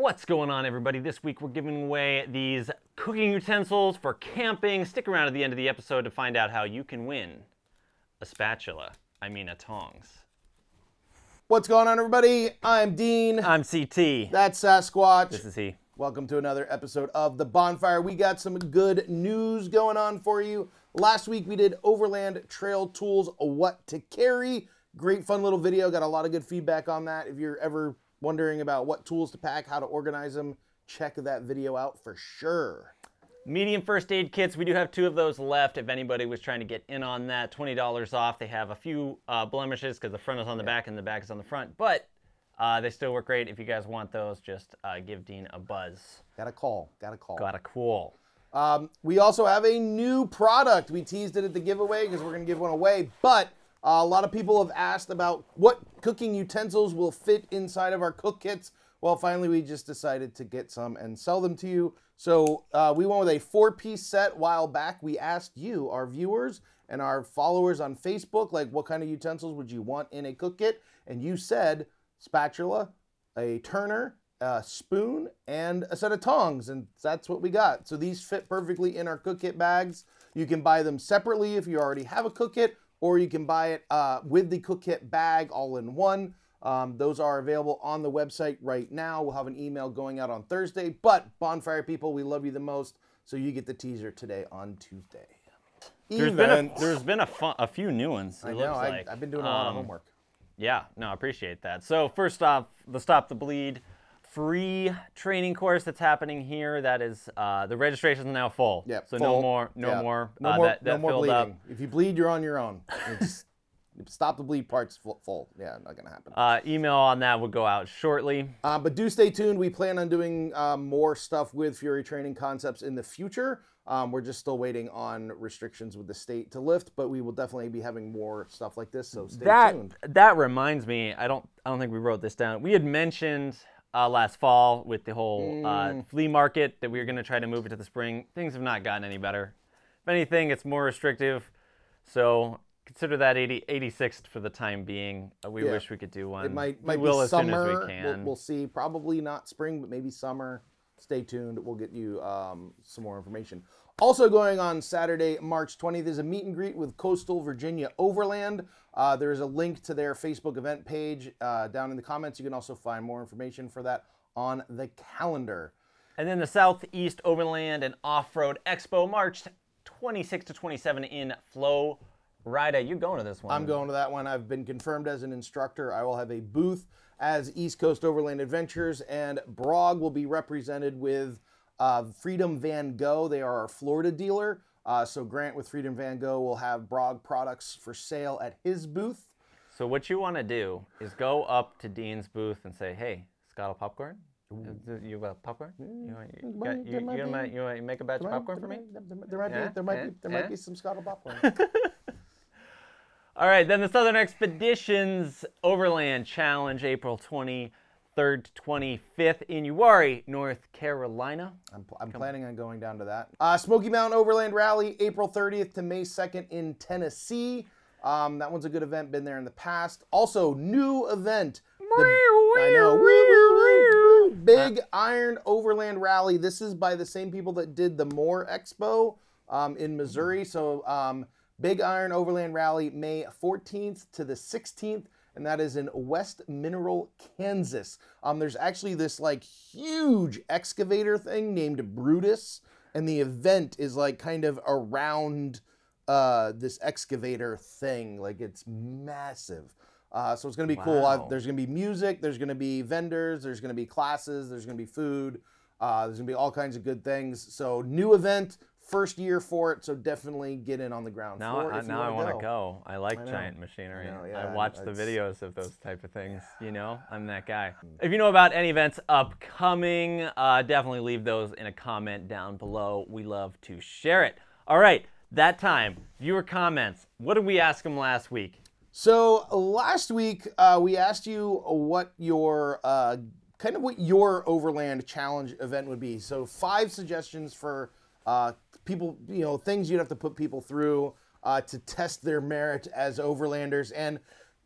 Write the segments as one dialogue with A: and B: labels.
A: What's going on, everybody? This week we're giving away these cooking utensils for camping. Stick around at the end of the episode to find out how you can win a spatula. I mean, a tongs.
B: What's going on, everybody? I'm Dean.
A: I'm CT.
B: That's Sasquatch.
A: This is he.
B: Welcome to another episode of The Bonfire. We got some good news going on for you. Last week we did Overland Trail Tools What to Carry. Great fun little video. Got a lot of good feedback on that. If you're ever wondering about what tools to pack, how to organize them, check that video out for sure.
A: Medium first aid kits. We do have two of those left. If anybody was trying to get in on that, $20 off. They have a few uh, blemishes because the front is on the back and the back is on the front, but uh, they still work great. If you guys want those, just uh, give Dean a buzz.
B: Got a call. Got a call.
A: Got a call.
B: Um, we also have a new product. We teased it at the giveaway because we're going to give one away, but uh, a lot of people have asked about what cooking utensils will fit inside of our cook kits. Well, finally, we just decided to get some and sell them to you. So uh, we went with a four-piece set while back. We asked you, our viewers and our followers on Facebook, like what kind of utensils would you want in a cook kit? And you said spatula, a turner, a spoon, and a set of tongs, and that's what we got. So these fit perfectly in our cook kit bags. You can buy them separately if you already have a cook kit, or you can buy it uh, with the cook kit bag all in one. Um, those are available on the website right now. We'll have an email going out on Thursday. But bonfire people, we love you the most, so you get the teaser today on Tuesday.
A: There's been a, there's been a, fun, a few new ones. It
B: I
A: looks
B: know. I,
A: like.
B: I've been doing a lot of
A: Um,
B: homework.
A: Yeah, no, I appreciate that. So first off, the Stop the Bleed free training course that's happening here. That is uh, the registration is now full.
B: Yeah.
A: So
B: full.
A: no more, no
B: Yeah.
A: more.
B: No
A: uh,
B: more.
A: that, that
B: no more bleeding.
A: up.
B: If you bleed, you're on your own. It's, stop the bleed part's full. Yeah, not gonna happen.
A: Uh, email on that will go out shortly.
B: Uh, but do stay tuned. We plan on doing um, more stuff with Fury Training Concepts in the future. Um, we're just still waiting on restrictions with the state to lift, but we will definitely be having more stuff like this. So stay
A: that
B: tuned.
A: that reminds me. I don't I don't think we wrote this down. We had mentioned uh, last fall with the whole uh,
B: Mm.
A: flea market that we were going to try to move it to the spring. Things have not gotten any better. If anything, it's more restrictive. So consider that 80, 86th for the time being. Uh, we
B: Yeah.
A: wish we could do one.
B: It might
A: we
B: might
A: will
B: be
A: as
B: summer.
A: soon as we
B: We'll, we'll see. Probably not spring, but maybe summer. Stay tuned. We'll get you um, some more information. Also going on Saturday, March 20th, is a meet and greet with Coastal Virginia Overland. Uh, there's a link to their Facebook event page uh, down in the comments. You can also find more information for that on the calendar.
A: And then the Southeast Overland and Off-Road Expo, March 26 to 27 in Florida. You're going to this one.
B: I'm going to that one. I've been confirmed as an instructor. I will have a booth as East Coast Overland Adventures, and Brog will be represented with uh, Freedom Van Gogh. They are our Florida dealer. Uh, so Grant with Freedom Van Gogh will have Brog products for sale at his booth.
A: So what you want to do is go up to Dean's booth and say, "Hey, Skottle popcorn. Uh, You got popcorn? You, want, you,
B: might-
A: got, you,
B: there
A: you,
B: might
A: you want to make a batch of popcorn for me?"
B: There, there- there might
A: Yeah,
B: be there might
A: yeah,
B: be there
A: yeah.
B: might be some Skottle popcorn.
A: All right, then the Southern Expeditions Overland Challenge, April 23rd to 25th in Uwharrie, North Carolina.
B: I'm, I'm planning on going down to that. Uh, Smoky Mountain Overland Rally, April 30th to May 2nd in Tennessee. Um, that one's a good event, been there in the past. Also, new event. the- I know. Big Iron Overland Rally. This is by the same people that did the Moore Expo um, in Missouri. So, um, Big Iron Overland Rally, May 14th to the 16th, and that is in West Mineral, Kansas. Um, there's actually this like huge excavator thing named Brutus, and the event is like kind of around uh, this excavator thing. Like it's massive. Uh, so it's gonna be cool.
A: Wow.
B: i there's gonna be music. There's gonna be vendors. There's gonna be classes. There's gonna be food. Uh, there's gonna be all kinds of good things. So new event, first year for it. So definitely get in on the ground
A: Now,
B: floor.
A: I,
B: if you
A: now I want go. I like
B: I
A: giant machinery.
B: I know,
A: I watch the videos of those type of things. You know, I'm that guy. If you know about any events upcoming, uh, definitely leave those in a comment down below. We love to share it. All right, that time, viewer comments. What did we ask them last week?
B: So last week uh, we asked you what your uh, kind of what your overland challenge event would be. So five suggestions for uh, people, you know, things you'd have to put people through uh, to test their merit as overlanders. And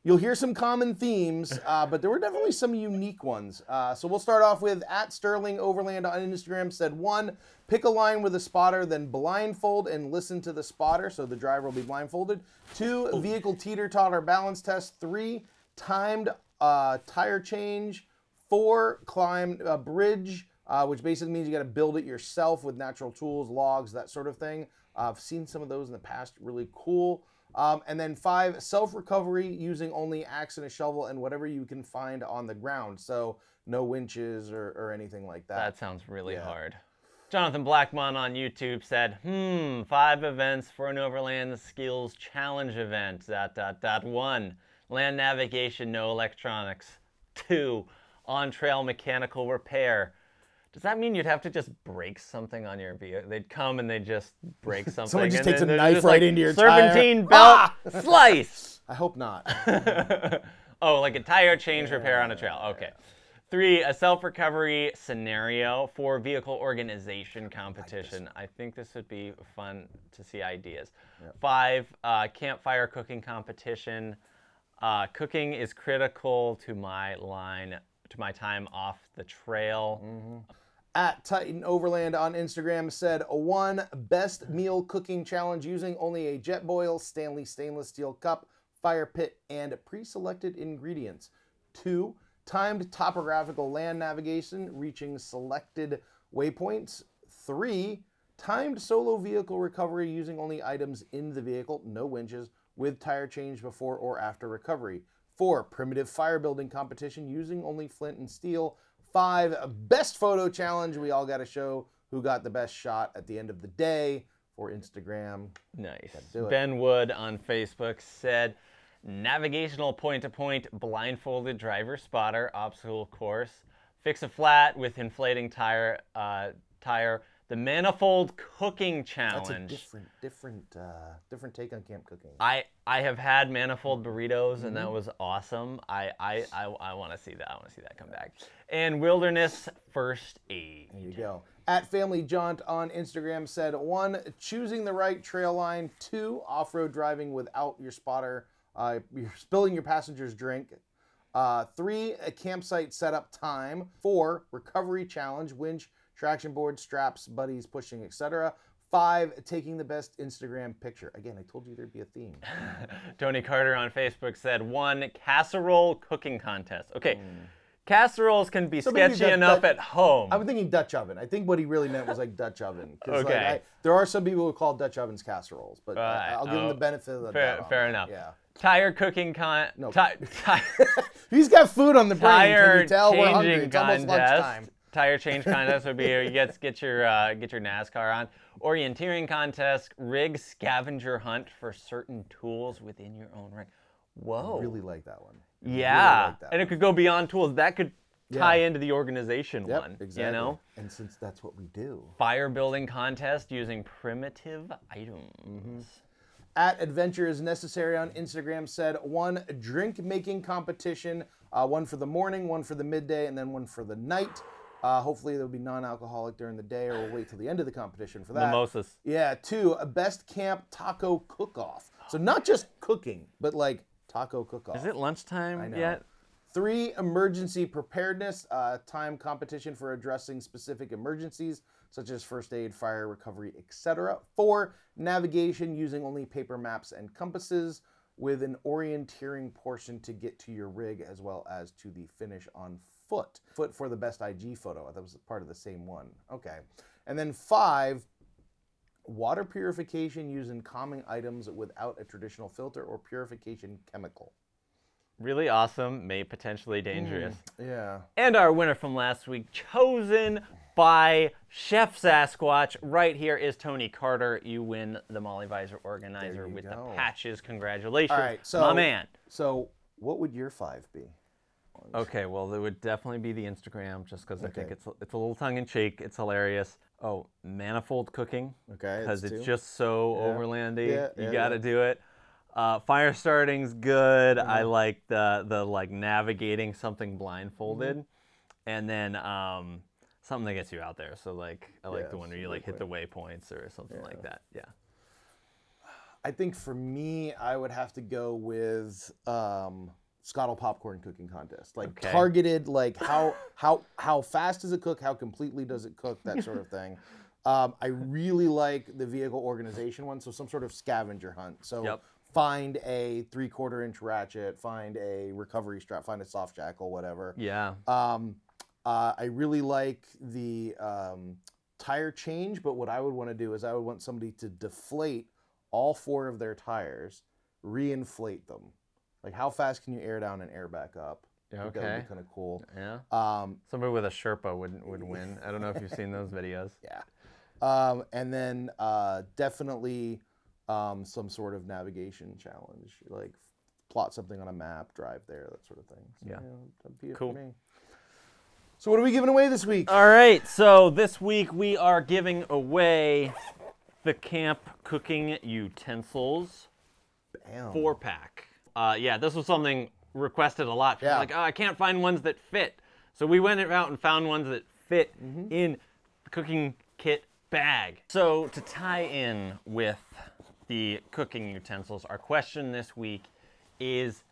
B: You'll hear some common themes, uh, but there were definitely some unique ones. Uh, so we'll start off with at Sterling Overland on Instagram said one, pick a line with a spotter, then blindfold and listen to the spotter, so the driver will be blindfolded. Two, vehicle teeter totter balance test. Three, timed uh, tire change. Four, climb a bridge, uh, which basically means you got to build it yourself with natural tools, logs, that sort of thing. Uh, I've seen some of those in the past, really cool. Um, and then five, self recovery using only axe and a shovel and whatever you can find on the ground. So no winches or, or anything like that.
A: That sounds really
B: Yeah.
A: hard. Jonathan Blackmon on YouTube said, hmm, five events for an Overland Skills Challenge event. Dot, dot, dot. One, land navigation, no electronics. Two, on trail mechanical repair. Does that mean you'd have to just break something on your vehicle? They'd come and they'd just break something.
B: Someone just
A: and
B: takes
A: then
B: a knife right
A: like,
B: into your tire.
A: serpentine belt slice.
B: I hope not.
A: oh, like a tire change repair on a trail. Okay. Three, a self recovery scenario. Four, vehicle organization competition. I think this would be fun to see ideas. Five, uh, campfire cooking competition. Uh, cooking is critical to my line, to my time off the trail.
B: At Titan Overland on Instagram said one best meal cooking challenge using only a Jetboil, Stanley stainless steel cup, fire pit, and pre-selected ingredients. Two timed topographical land navigation reaching selected waypoints. Three timed solo vehicle recovery using only items in the vehicle, no winches, with tire change before or after recovery. Four, primitive fire building competition using only flint and steel. Five, best photo challenge. We all got to show who got the best shot at the end of the day for Instagram.
A: Nice. Ben Wood on Facebook said, navigational point to point blindfolded driver spotter obstacle course. Fix a flat with inflating tire. Uh, tire. The manifold cooking Challenge.
B: That's a different, different, uh, different take on camp cooking.
A: I I have had manifold burritos and
B: Mm-hmm.
A: that was awesome. I I I, I want to see that. I want to see that come back. And wilderness first aid.
B: There you go. At Family Jaunt on Instagram said one, choosing the right trail line. Two, off road driving without your spotter. Uh, you're spilling your passenger's drink. Uh, three, a campsite setup time. Four, recovery challenge, winch, traction board, straps, buddies, pushing, etc. Five, taking the best Instagram picture. Again, I told you there'd be a theme.
A: Tony Carter on Facebook said one casserole cooking contest. Okay,
B: Hmm.
A: casseroles can be
B: maybe
A: sketchy
B: that-
A: enough
B: that-
A: at home.
B: I'm thinking Dutch oven. I think what he really meant was like Dutch oven. 'Cause, like,
A: Okay.
B: I- there are some people who call Dutch ovens casseroles, but I-
A: Right.
B: I'll give him
A: Oh,
B: the benefit of the
A: fair,
B: doubt.
A: fair enough.
B: Yeah.
A: Tire cooking con.
B: No.
A: ti-
B: He's got food on the brain. Can
A: tire
B: you tell we're hungry?
A: changing
B: It's almost lunchtime.
A: Tire change contest would be you get get your uh, get your NASCAR on. Orienteering contest, rig scavenger hunt for certain tools within your own rig. Whoa.
B: I Really like that one.
A: yeah,
B: like that
A: and it could go beyond tools. That could tie
B: Yeah.
A: into the organization
B: Yep,
A: one.
B: exactly.
A: You know,
B: And since that's what we do.
A: fire building contest using primitive items.
B: Mm-hmm. At Adventure is Necessary on Instagram said one drink making competition, uh, one for the morning, one for the midday, and then one for the night. Uh, hopefully there'll be non-alcoholic during the day, or we'll wait till the end of the competition for that.
A: Mimosas.
B: Yeah, two, a best camp taco cook-off. So not just cooking, but like taco cook-off.
A: Is it lunchtime yet?
B: Three, emergency preparedness, uh, time competition for addressing specific emergencies such as first aid, fire, recovery, etc. Four, navigation using only paper maps and compasses with an orienteering portion to get to your rig as well as to the finish on foot. Foot for the best IG photo. That was part of the same one. Okay. And then five, water purification using calming items without a traditional filter or purification chemical.
A: Really awesome, may potentially hmm. dangerous.
B: Yeah.
A: And our winner from last week, chosen by Chef Sasquatch, right here is Tony Carter. You win the MOLLE Visor organizer with
B: go.
A: the patches. Congratulations,
B: All right, so
A: my man.
B: So, what would your five be?
A: Okay, well, it would definitely be the Instagram, just because I think it's it's a little tongue in cheek. It's hilarious. Oh, manifold cooking.
B: Okay,
A: because
B: that's
A: it's just so overlandy.
B: Yeah,
A: you
B: yeah,
A: got to
B: yeah.
A: do it. Uh, fire starting's good.
B: Uh-huh.
A: I like the the like navigating something blindfolded,
B: Mm-hmm.
A: and then um, something that gets you out there. So like I like
B: Yeah,
A: the one where you like hit the waypoints or something like that. Yeah.
B: I think for me, I would have to go with um, Skottle popcorn cooking contest, like
A: Okay.
B: targeted, like how how how fast does it cook, how completely does it cook, that sort of thing. Um, I really like the vehicle organization one, so some sort of scavenger hunt. So
A: Yep.
B: find a three quarter inch ratchet, find a recovery strap, find a soft shackle, whatever.
A: Yeah.
B: Um, uh, I really like the um, tire change, but what I would want to do is I would want somebody to deflate all four of their tires, reinflate them. Like how fast can you air down and air back up? I think That would
A: Okay.
B: be kind of cool.
A: Yeah.
B: Um,
A: Somebody with a Sherpa would would win. I don't know if you've seen those videos.
B: yeah. Um, and then uh, definitely um, some sort of navigation challenge, like plot something on a map, drive there, that sort of thing. So,
A: Yeah.
B: that'd be it
A: Cool.
B: for me. So what are we giving away this week?
A: All right, so this week we are giving away the camp cooking utensils
B: Bam.
A: four pack. Uh, yeah, this was something requested a lot.
B: Yeah.
A: Like, oh, I can't find ones that fit. So we went out and found ones that fit
B: Mm-hmm.
A: in the cooking kit bag. So to tie in with the cooking utensils, our question this week is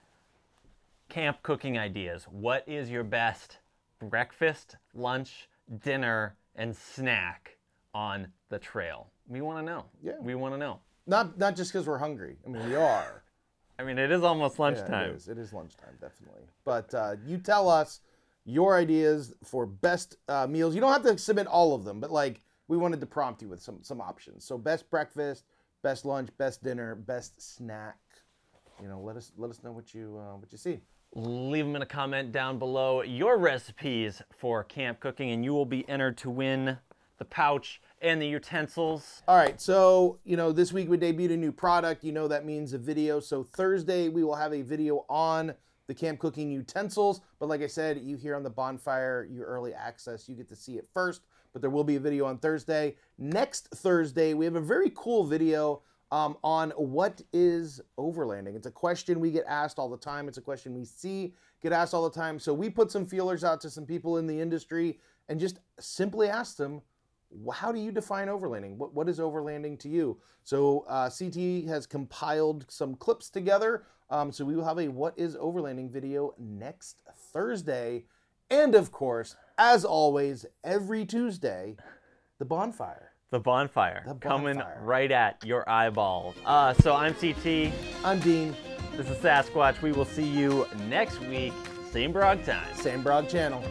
A: camp cooking ideas. What is your best breakfast, lunch, dinner, and snack on the trail? We want to know.
B: Yeah.
A: We want to know.
B: Not not just because we're hungry. I mean, we are.
A: I mean, it is almost
B: Yeah,
A: lunchtime.
B: it is. It is lunchtime, definitely. But uh, you tell us your ideas for best uh, meals. You don't have to submit all of them, but like we wanted to prompt you with some some options. So best breakfast, best lunch, best dinner, best snack. You know, let us let us know what you uh, what you see.
A: Leave them in a comment down below your recipes for camp cooking, and you will be entered to win the pouch and the utensils.
B: All right, so you know this week we debuted a new product. You know that means a video. So Thursday we will have a video on the camp cooking utensils. But like I said, you here on the bonfire, your early access, you get to see it first. But there will be a video on Thursday. Next Thursday we have a very cool video um, on what is overlanding. It's a question we get asked all the time. It's a question we see get asked all the time. So we put some feelers out to some people in the industry and just simply asked them how do you define overlanding? What, what is overlanding to you? So uh, CT has compiled some clips together. Um, so we will have a what is overlanding video next Thursday. And of course, as always, every Tuesday, the bonfire.
A: The bonfire,
B: The bonfire.
A: coming right at your eyeballs. Uh, so I'm CT.
B: I'm Dean,
A: This is Sasquatch. We will see you next week, same brog time.
B: Same Brog Channel.